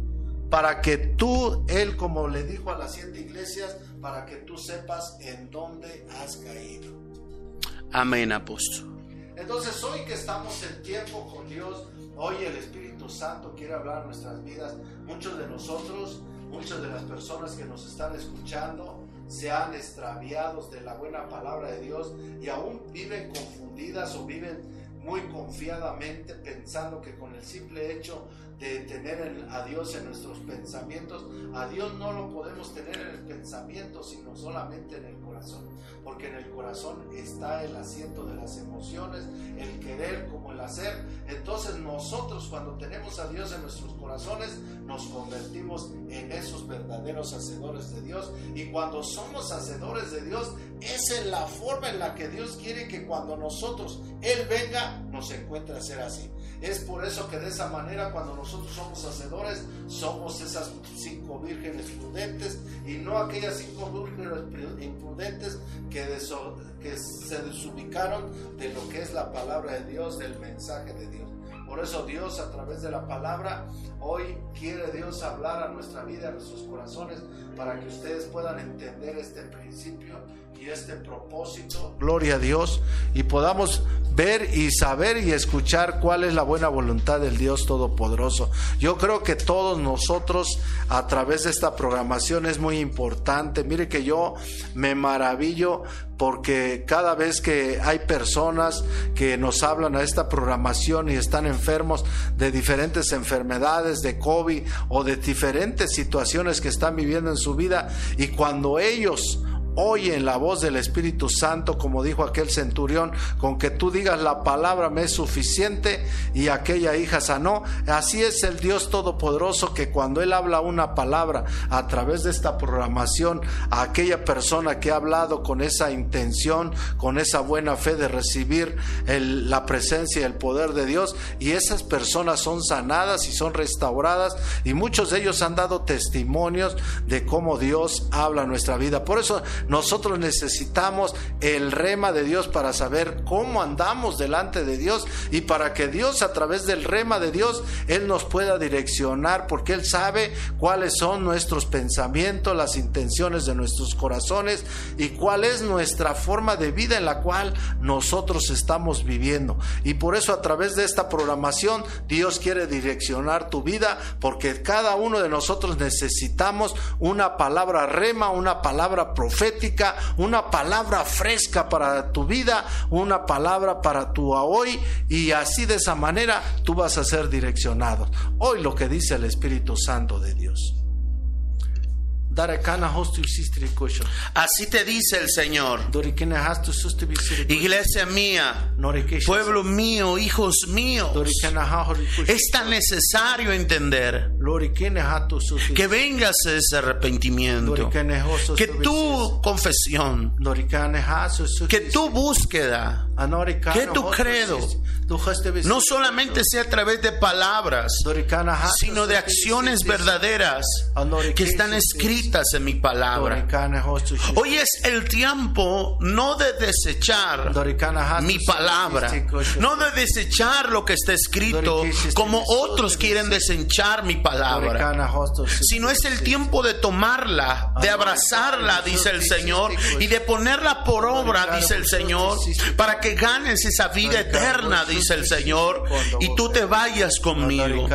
para que tú, Él como le dijo a las siete iglesias, para que tú sepas en dónde has caído. Amén, apóstol. Entonces hoy que estamos en tiempo con Dios, hoy el Espíritu Santo quiere hablar nuestras vidas. Muchos de nosotros muchas de las personas que nos están escuchando se han extraviado de la buena palabra de Dios y aún viven confundidas o viven muy confiadamente pensando que con el simple hecho de tener a Dios en nuestros pensamientos, a Dios no lo podemos tener en el pensamiento, sino solamente en el corazón, porque en el corazón está el asiento de las emociones, el querer como el hacer. Entonces nosotros cuando tenemos a Dios en nuestros corazones, nos convertimos en verdaderos hacedores de Dios. Y cuando somos hacedores de Dios, esa es la forma en la que Dios quiere que cuando nosotros, Él venga, nos encuentre a ser así. Es por eso que de esa manera cuando nosotros somos hacedores, somos esas cinco vírgenes prudentes y no aquellas cinco vírgenes imprudentes que, que se desubicaron de lo que es la palabra de Dios, del mensaje de Dios. Por eso Dios a través de la palabra, hoy quiere Dios hablar a nuestra vida, a nuestros corazones, para que ustedes puedan entender este principio y este propósito. Gloria a Dios. Y podamos ver y saber y escuchar cuál es la buena voluntad del Dios Todopoderoso. Yo creo que todos nosotros a través de esta programación es muy importante. Mire que yo me maravillo porque cada vez que hay personas que nos hablan a esta programación y están enfermos de diferentes enfermedades, de COVID o de diferentes situaciones que están viviendo en su vida, y cuando ellos oyen la voz del Espíritu Santo, como dijo aquel centurión, con que tú digas la palabra me es suficiente y aquella hija sanó. Así es el Dios Todopoderoso que cuando Él habla una palabra a través de esta programación, a aquella persona que ha hablado con esa intención, con esa buena fe de recibir la presencia y el poder de Dios, y esas personas son sanadas y son restauradas, y muchos de ellos han dado testimonios de cómo Dios habla nuestra vida. Por eso nosotros necesitamos el rema de Dios para saber cómo andamos delante de Dios y para que Dios a través del rema de Dios, Él nos pueda direccionar porque Él sabe cuáles son nuestros pensamientos, las intenciones de nuestros corazones y cuál es nuestra forma de vida en la cual nosotros estamos viviendo. Y por eso a través de esta programación Dios quiere direccionar tu vida porque cada uno de nosotros necesitamos una palabra rema, una palabra profética una palabra fresca para tu vida, una palabra para tu hoy y así de esa manera tú vas a ser direccionado. Hoy lo que dice el Espíritu Santo de Dios. Así te dice el Señor. Iglesia mía, pueblo mío, hijos míos. Es tan necesario entender que vengas ese arrepentimiento, que tu confesión, que tu búsqueda, que tu credo no solamente sea a través de palabras, sino de acciones verdaderas que están escritas en mi palabra. Hoy es el tiempo no de desechar mi palabra, no de desechar lo que está escrito como otros quieren desechar mi palabra, sino es el tiempo de tomarla, de abrazarla, dice el Señor, y de ponerla por obra, dice el Señor, para que ganes esa vida eterna, dice dice el Señor, y tú te vayas conmigo.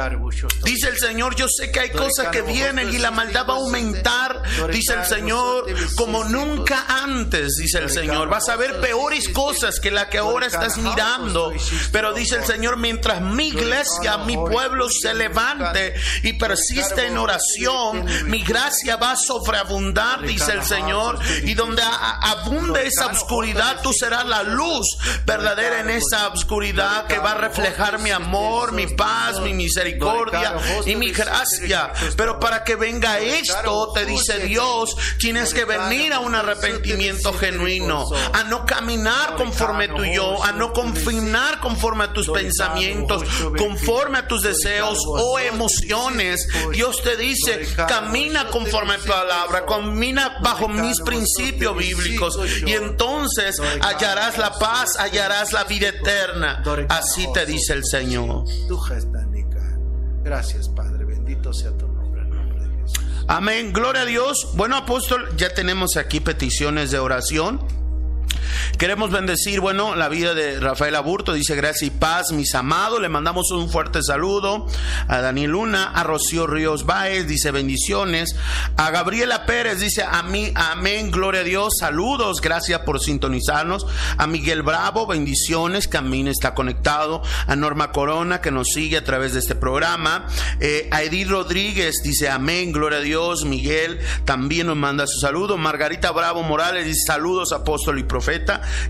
Dice el Señor, yo sé que hay cosas que vienen y la maldad va a aumentar, dice el Señor, como nunca antes, dice el Señor. Vas a ver peores cosas que la que ahora estás mirando, pero dice el Señor, mientras mi iglesia, mi pueblo se levante y persiste en oración, mi gracia va a sobreabundar, dice el Señor, y donde abunde esa oscuridad, tú serás la luz verdadera en esa oscuridad que va a reflejar mi amor, mi paz, mi misericordia y mi gracia. Pero para que venga esto, te dice Dios, tienes que venir a un arrepentimiento genuino, a no caminar conforme tu yo, a no confinar conforme a tus pensamientos, conforme a tus deseos o emociones. Dios te dice, camina conforme a tu palabra, camina bajo mis principios bíblicos. Y entonces hallarás la paz, hallarás la vida eterna. Así te dice el Señor. Gracias, Padre. Bendito sea tu nombre. Amén. Gloria a Dios. Bueno, apóstol, ya tenemos aquí peticiones de oración. Queremos bendecir, bueno, la vida de Rafael Aburto, dice gracias y paz, mis amados. Le mandamos un fuerte saludo a Daniel Luna, a Rocío Ríos Báez, dice bendiciones. A Gabriela Pérez, dice a mí, amén, gloria a Dios, saludos, gracias por sintonizarnos. A Miguel Bravo, bendiciones, Camino está conectado. A Norma Corona, que nos sigue a través de este programa. Eh, a Edith Rodríguez, dice amén, gloria a Dios. Miguel también nos manda su saludo. Margarita Bravo Morales dice saludos, apóstol y profeta.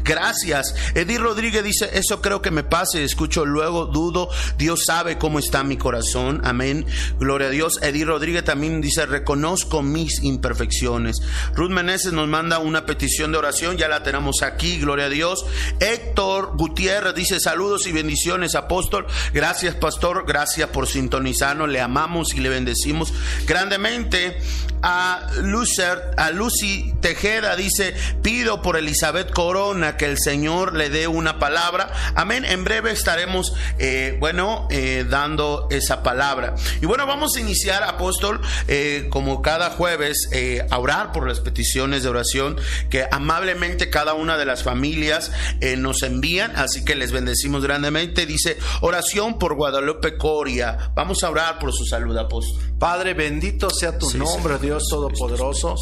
Gracias. Edith Rodríguez dice, eso creo que me pase, escucho luego, dudo, Dios sabe cómo está mi corazón. Amén. Gloria a Dios. Edith Rodríguez también dice, reconozco mis imperfecciones. Ruth Meneses nos manda una petición de oración, ya la tenemos aquí, gloria a Dios. Héctor Gutiérrez dice, saludos y bendiciones, apóstol. Gracias, pastor. Gracias por sintonizarnos. Le amamos y le bendecimos grandemente. A, Lucer, a Lucy Tejeda dice, pido por Elizabeth Corona que el Señor le dé una palabra. Amén. En breve estaremos, eh, bueno, eh, dando esa palabra. Y bueno, vamos a iniciar, apóstol, eh, como cada jueves, a orar por las peticiones de oración que amablemente cada una de las familias nos envían. Así que les bendecimos grandemente. Dice, oración por Guadalupe Coria. Vamos a orar por su salud, apóstol. Padre, bendito sea tu nombre, Dios Todopoderoso.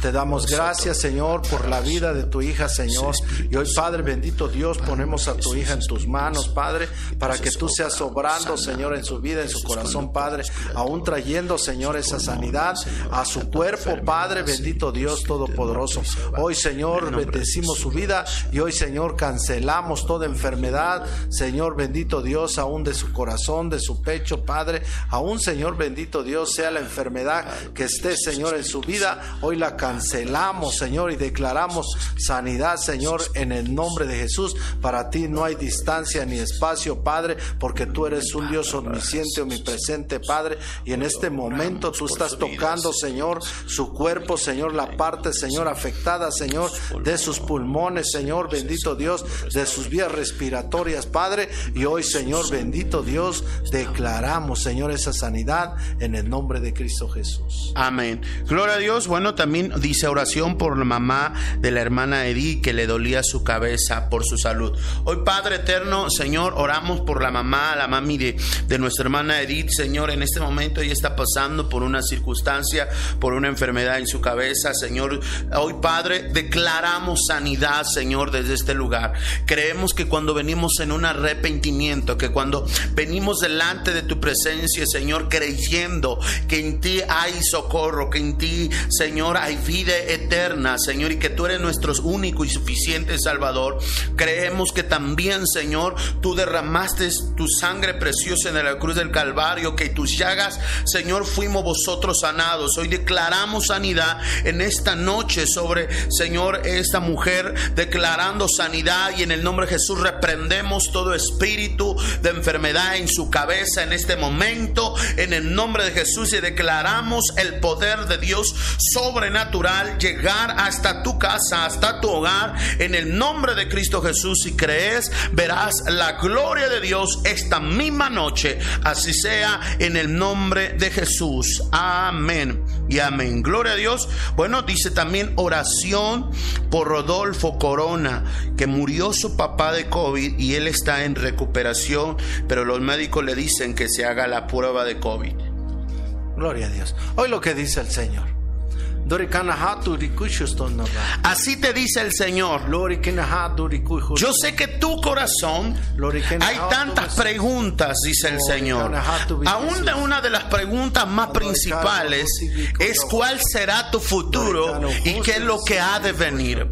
Te damos gracias, Señor, por la vida de tu hija, Señor. Y hoy, Padre bendito Dios, ponemos a tu hija en tus manos, Padre, para que tú seas obrando, Señor, en su vida, en su corazón, Padre, aún trayendo, Señor, esa sanidad a su cuerpo, Padre bendito Dios Todopoderoso. Hoy, Señor, bendecimos su vida y hoy, Señor, cancelamos toda enfermedad, Señor. Bendito Dios, aún de su corazón, de su pecho, Padre, aún, Señor bendito Dios, sea la enfermedad que esté, Señor, en su vida, hoy la cancelamos, Señor, y declaramos sanidad, Señor, en el nombre de Jesús. Para ti no hay distancia ni espacio, Padre, porque tú eres un Dios omnisciente, omnipresente, Padre, y en este momento tú estás tocando, Señor, su cuerpo, Señor, la parte, Señor, afectada, Señor, de sus pulmones, Señor, bendito Dios, de sus vías respiratorias, Padre, y hoy, Señor, bendito Dios, declaramos, Señor, esa sanidad en el nombre de Cristo Jesús. Amén. Gloria a Dios. Bueno, también dice oración por la mamá de la hermana Edith que le dolía su cabeza por su salud. Hoy Padre eterno, Señor, oramos por la mamá, la mami de, nuestra hermana Edith, Señor, en este momento ella está pasando por una circunstancia, por una enfermedad en su cabeza, Señor. Hoy Padre declaramos sanidad, Señor, desde este lugar. Creemos que cuando venimos en un arrepentimiento, que cuando venimos delante de tu presencia, Señor, creyendo que en ti hay socorro, que en ti, Señor, hay vida eterna, Señor, y que tú eres nuestro único y suficiente Salvador. Creemos que también, Señor, tú derramaste tu sangre preciosa en la cruz del Calvario, que tus llagas, Señor, fuimos vosotros sanados. Hoy declaramos sanidad en esta noche sobre, Señor, esta mujer, declarando sanidad y en el nombre de Jesús reprendemos todo espíritu de enfermedad en su cabeza en este momento, en el nombre de Jesús y declaramos el poder de Dios sobrenatural llegar hasta tu casa, hasta tu hogar, en el nombre de Cristo Jesús. Si crees, verás la gloria de Dios esta misma noche. Así sea en el nombre de Jesús. Amén y amén. Gloria a Dios. Bueno, dice también oración por Rodolfo Corona, que murió su papá de COVID y él está en recuperación, pero los médicos le dicen que se haga la prueba de COVID. Gloria a Dios. Hoy lo que dice el Señor. Así te dice el Señor. Yo sé que tu corazón hay tantas preguntas, dice el Señor. Aún de una de las preguntas más principales es cuál será tu futuro y qué es lo que ha de venir.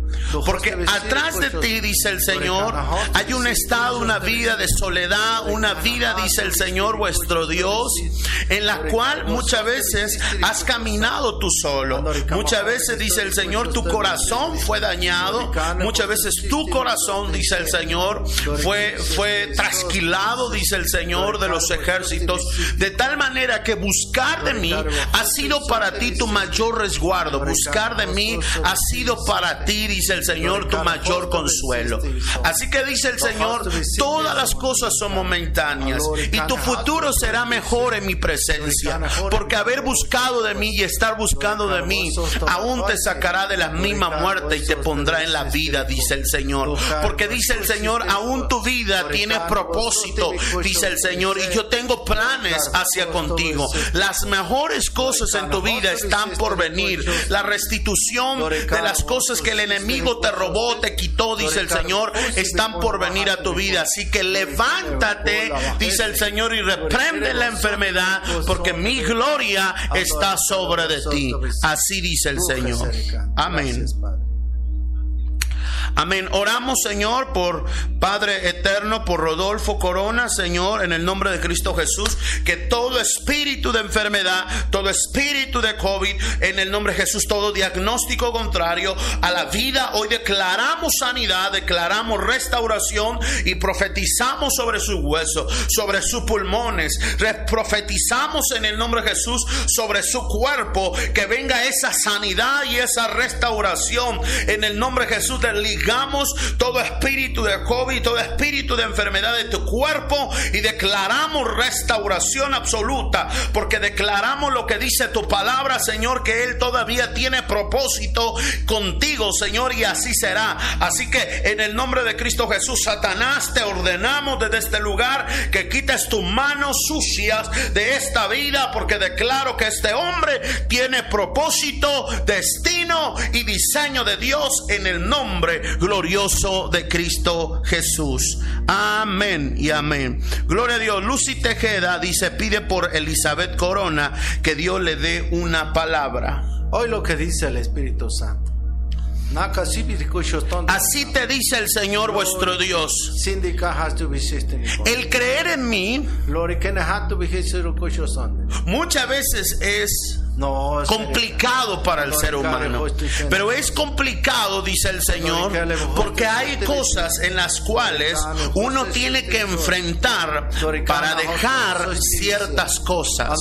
Porque atrás de ti, dice el Señor, hay un estado, una vida de soledad, una vida, dice el Señor, vuestro Dios, en la cual muchas veces has caminado tú solo. Muchas veces, dice el Señor, tu corazón fue dañado. Muchas veces tu corazón, dice el Señor, fue, fue trasquilado, dice el Señor de los ejércitos. De tal manera que buscar de mí ha sido para ti tu mayor resguardo. Buscar de mí ha sido para ti, dice el Señor, tu mayor consuelo. Así que dice el Señor, todas las cosas son momentáneas y tu futuro será mejor en mi presencia, porque haber buscado de mí y estar buscando de mí, aún te sacará de la misma muerte y te pondrá en la vida, dice el Señor. Porque dice el Señor, aún tu vida tiene propósito, dice el Señor, y yo tengo planes hacia contigo. Las mejores cosas en tu vida están por venir. La restitución de las cosas que el enemigo te robó, te quitó, dice el Señor, están por venir a tu vida. Así que levántate, dice el Señor, y reprende la enfermedad, porque mi gloria está sobre de ti. Así dice el Señor. Amén. Amén. Oramos, Señor, por Padre eterno, por Rodolfo Corona, Señor, en el nombre de Cristo Jesús, que todo espíritu de enfermedad, todo espíritu de COVID, en el nombre de Jesús, todo diagnóstico contrario a la vida, hoy declaramos sanidad, declaramos restauración y profetizamos sobre sus huesos, sobre sus pulmones, profetizamos en el nombre de Jesús sobre su cuerpo, que venga esa sanidad y esa restauración en el nombre de Jesús del todo espíritu de COVID, todo espíritu de enfermedad de tu cuerpo y declaramos restauración absoluta, porque declaramos lo que dice tu palabra, Señor, que Él todavía tiene propósito contigo, Señor, y así será. Así que en el nombre de Cristo Jesús, Satanás, te ordenamos desde este lugar que quites tus manos sucias de esta vida, porque declaro que este hombre tiene propósito, destino y diseño de Dios en el nombre glorioso de Cristo Jesús. Amén y amén. Gloria a Dios. Lucy Tejeda dice, pide por Elizabeth Corona que Dios le dé una palabra. Hoy lo que dice el Espíritu Santo. Así te dice el Señor vuestro Dios. El creer en mí muchas veces es no, complicado para el ser humano. Pero es complicado, dice el Señor, porque hay cosas en las cuales uno tiene que enfrentar para dejar ciertas cosas.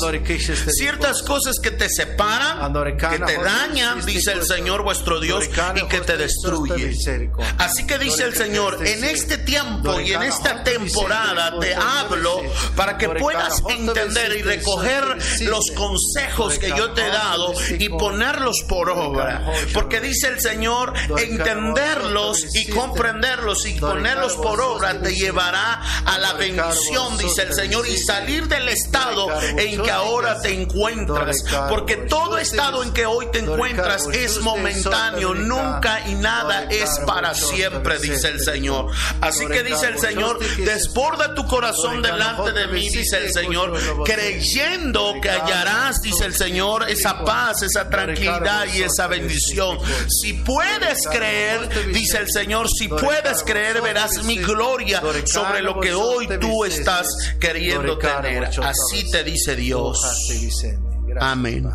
Ciertas cosas que te separan, que te dañan, dice el Señor vuestro Dios, y que te destruye. Así que dice el Señor, en este tiempo y en esta temporada te hablo para que puedas entender y recoger los consejos que yo te he dado y ponerlos por obra. Porque dice el Señor, entenderlos y comprenderlos y ponerlos por obra te llevará a la bendición, dice el Señor, y salir del estado en que ahora te encuentras. Porque todo estado en que hoy te encuentras es momentáneo, nunca y nada es para siempre, dice el Señor. Así que dice el Señor, desborda tu corazón delante de mí, dice el Señor, creyendo que hallarás, dice el Señor, esa paz, esa tranquilidad y esa bendición. Si puedes creer, dice el Señor, si puedes creer, verás mi gloria sobre lo que hoy tú estás queriendo tener. Así te dice Dios. Amén.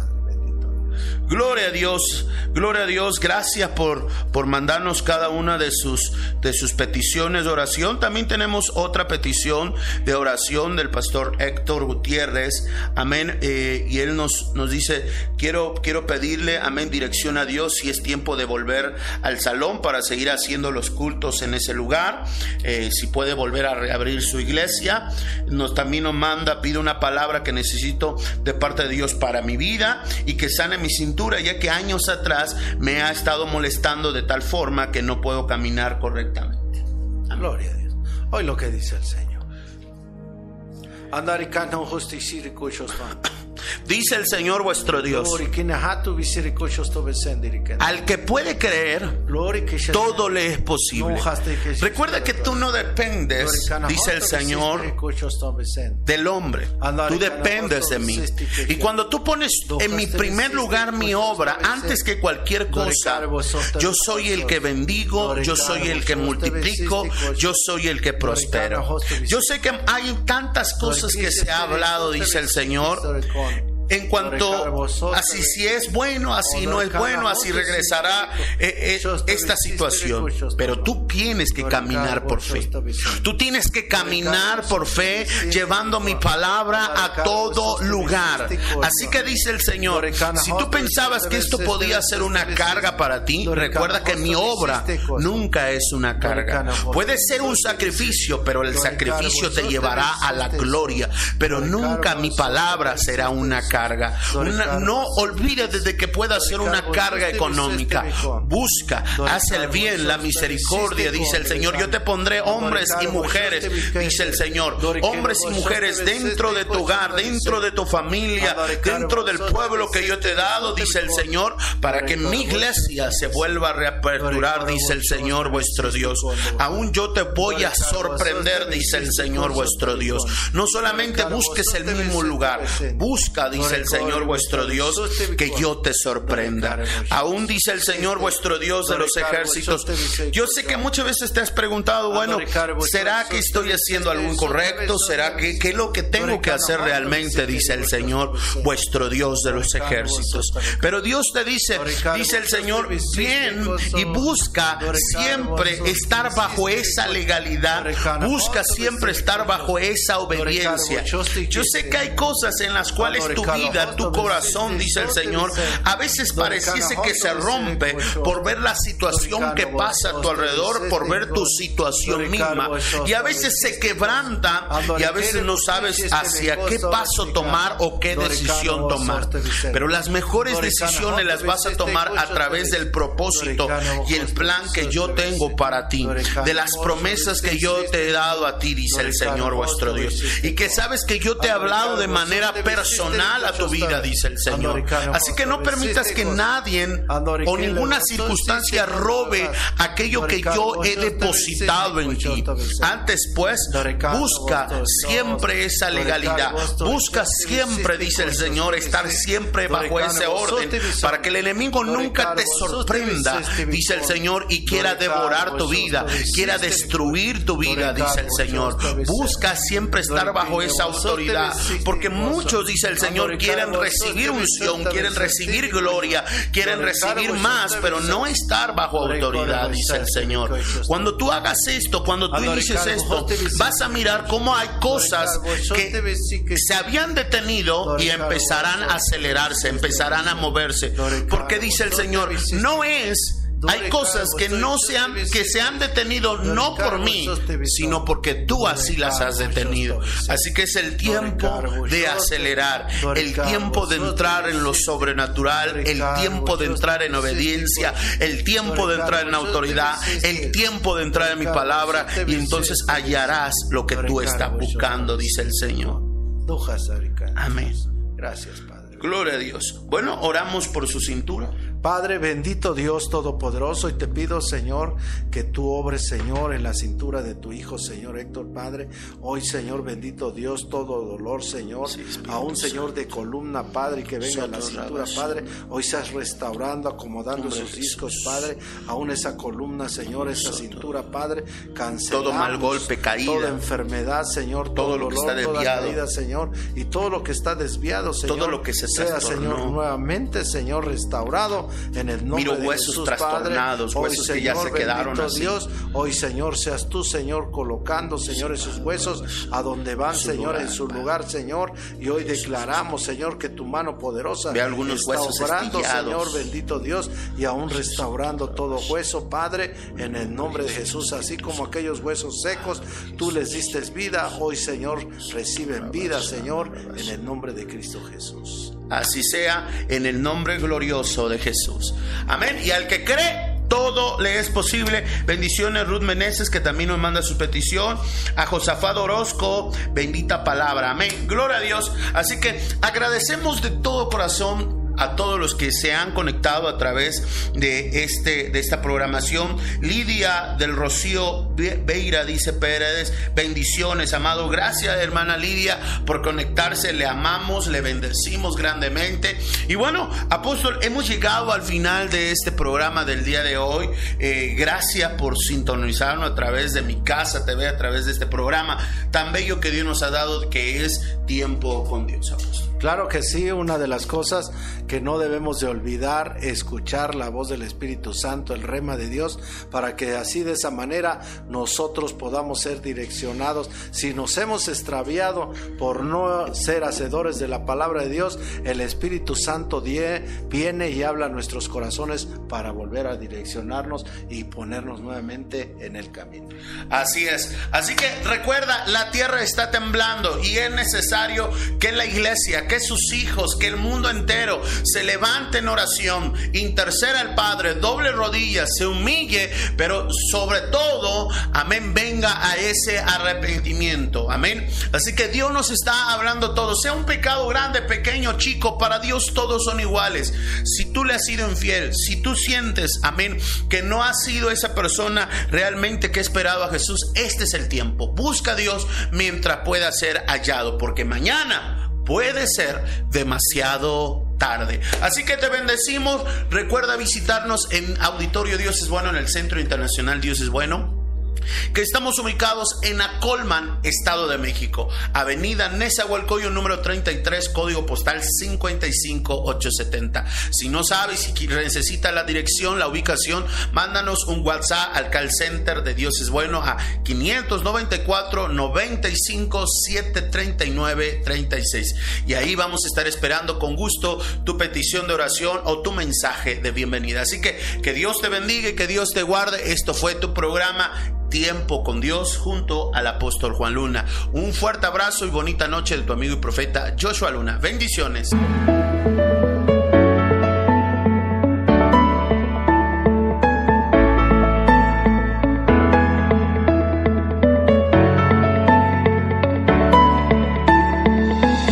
Gloria a Dios, gloria a Dios, gracias por, por mandarnos cada una de sus, de sus peticiones de oración. También tenemos otra petición de oración del pastor Héctor Gutiérrez, amén. Eh, y él nos, nos dice, quiero, quiero pedirle, amén, dirección a Dios si es tiempo de volver al salón para seguir haciendo los cultos en ese lugar, eh, si puede volver a reabrir su iglesia. Nos, también nos manda, pide una palabra que necesito de parte de Dios para mi vida y que sane mi ya que años atrás me ha estado molestando de tal forma que no puedo caminar correctamente. Gloria a Dios. Hoy lo que dice el Señor. Dice el Señor vuestro Dios. Al que puede creer, todo le es posible. Recuerda que tú no dependes, dice el Señor, del hombre. Tú dependes de mí. Y cuando tú pones en mi primer lugar mi obra, antes que cualquier cosa, yo soy el que bendigo, yo soy el que multiplico, yo soy el que prospero. Yo sé que hay tantas cosas que se ha hablado, dice el Señor en cuanto así si es bueno, así no es bueno, así regresará eh, eh, esta situación. Pero tú tienes que caminar por fe. Tú tienes que caminar por fe llevando mi palabra a todo lugar. Así que dice el Señor, si tú pensabas que esto podía ser una carga para ti, recuerda que mi obra nunca es una carga. Puede ser un sacrificio, pero el sacrificio te llevará a la gloria. Pero nunca mi palabra será una carga. No olvides de que pueda ser una carga económica. Busca, haz el bien, la misericordia, dice el Señor. Yo te pondré hombres y mujeres, dice el Señor. Hombres y mujeres dentro de tu hogar, dentro de tu familia, dentro del pueblo que yo te he dado, dice el Señor, para que mi iglesia se vuelva a reaperturar, dice el Señor vuestro Dios. Aún yo te voy a sorprender, dice el Señor vuestro Dios. No solamente busques el mismo lugar, busca, dice el Señor vuestro Dios, que yo te sorprenda. Aún dice el Señor vuestro Dios de los ejércitos. Yo sé que muchas veces te has preguntado, bueno, ¿será que estoy haciendo algo incorrecto? ¿Será que qué es lo que tengo que hacer realmente? Dice el Señor vuestro Dios de los ejércitos. Pero Dios te dice, dice el Señor, bien y busca siempre estar bajo esa legalidad, busca siempre estar bajo esa obediencia. Yo sé que hay cosas en las cuales tu vida, tu corazón, dice el Señor, a veces pareciese que se rompe por ver la situación que pasa a tu alrededor, por ver tu situación misma. Y a veces se quebranta y a veces no sabes hacia qué paso tomar o qué decisión tomar. Pero las mejores decisiones las vas a tomar a través del propósito y el plan que yo tengo para ti, de las promesas que yo te he dado a ti, dice el Señor vuestro Dios. Y que sabes que yo te he hablado de manera personal a tu vida, dice el Señor. Así que no permitas que nadie o ninguna circunstancia robe aquello que yo he depositado en ti. Antes pues, busca siempre esa legalidad. Busca siempre, dice el Señor, estar siempre bajo ese orden para que el enemigo nunca te sorprenda, dice el Señor, y quiera devorar tu vida, quiera destruir tu vida, dice el Señor. Busca siempre estar bajo esa autoridad, porque muchos, dice el Señor, quieren recibir unción, quieren recibir gloria, quieren recibir más, pero no estar bajo autoridad, dice el Señor. Cuando tú hagas esto, cuando tú dices esto, vas a mirar cómo hay cosas que se habían detenido y empezarán a acelerarse, empezarán a moverse. Porque dice el Señor, no es hay cosas que no se han, que se han detenido no por mí, sino porque tú así las has detenido. Así que es el tiempo de acelerar, el tiempo de entrar en lo sobrenatural, el tiempo de entrar en obediencia, el tiempo de entrar en autoridad, el tiempo de entrar en mi palabra y entonces hallarás lo que tú estás buscando, dice el Señor. Amén. Gracias, Padre. Gloria a Dios. Bueno, oramos por su cintura. Padre bendito Dios Todopoderoso, y te pido, Señor, que tú obres, Señor, en la cintura de tu Hijo, Señor Héctor, Padre. Hoy, Señor bendito Dios, todo dolor, Señor, aún, Señor, de columna, Padre, que venga a la cintura, Padre. Hoy seas restaurando, acomodando sus discos, Padre. Aún esa columna, Señor, esa cintura, Padre. Cancelamos todo mal golpe, caída. Toda enfermedad, Señor, todo, lo que está desviado. Caída, Señor, y todo lo que está desviado, Señor. Todo lo que se sea, Señor, nuevamente, Señor, restaurado en el nombre Miro huesos de trastornados, huesos que ya se quedaron así. Dios, hoy Señor, seas tú, Señor, colocando, Señor, esos huesos a donde van, Señor, en su lugar, Señor, y hoy declaramos, Señor, que tu mano poderosa Ve algunos está huesos obrando, Señor, bendito Dios, y aún restaurando todo hueso, Padre, en el nombre de Jesús, así como aquellos huesos secos, tú les diste vida, hoy, Señor, reciben vida, Señor, en el nombre de Cristo Jesús. Así sea en el nombre glorioso de Jesús. Amén. Y al que cree, todo le es posible. Bendiciones Ruth Meneses, que también nos manda su petición. A Josafat Orozco, bendita palabra. Amén. Gloria a Dios. Así que agradecemos de todo corazón a todos los que se han conectado a través de, este, de esta programación. Lidia del Rocío Beira dice Pérez, bendiciones, amado. Gracias, hermana Lidia, por conectarse. Le amamos, le bendecimos grandemente. Y bueno, apóstol, hemos llegado al final de este programa del día de hoy. Eh, gracias por sintonizarnos a través de mi casa TV, a través de este programa tan bello que Dios nos ha dado, que es tiempo con Dios, apóstol. Claro que sí, una de las cosas que no debemos de olvidar, escuchar la voz del Espíritu Santo, el rema de Dios, para que así de esa manera nosotros podamos ser direccionados. Si nos hemos extraviado por no ser hacedores de la palabra de Dios, el Espíritu Santo viene y habla a nuestros corazones para volver a direccionarnos y ponernos nuevamente en el camino. Así es. Así que recuerda, la tierra está temblando y es necesario que la iglesia, que sus hijos, que el mundo entero se levante en oración, interceda al Padre, doble rodillas, se humille, pero sobre todo, amén, venga a ese arrepentimiento, amén. Así que Dios nos está hablando todo, sea un pecado grande, pequeño, chico, para Dios todos son iguales. Si tú le has sido infiel, si tú sientes, amén, que no has sido esa persona realmente que ha esperado a Jesús, este es el tiempo. Busca a Dios mientras pueda ser hallado, porque mañana puede ser demasiado tarde. Así que te bendecimos. Recuerda visitarnos en Auditorio Dios es Bueno en el Centro Internacional Dios es Bueno que estamos ubicados en Acolman, Estado de México, Avenida Nezahualcóyotl número 33, código postal 55870. Si no sabes si necesita la dirección, la ubicación, mándanos un WhatsApp al call center de Dios es bueno a 594 95 739 36 y ahí vamos a estar esperando con gusto tu petición de oración o tu mensaje de bienvenida. Así que que Dios te bendiga y que Dios te guarde. Esto fue tu programa tiempo con Dios junto al apóstol Juan Luna. Un fuerte abrazo y bonita noche de tu amigo y profeta Joshua Luna. Bendiciones.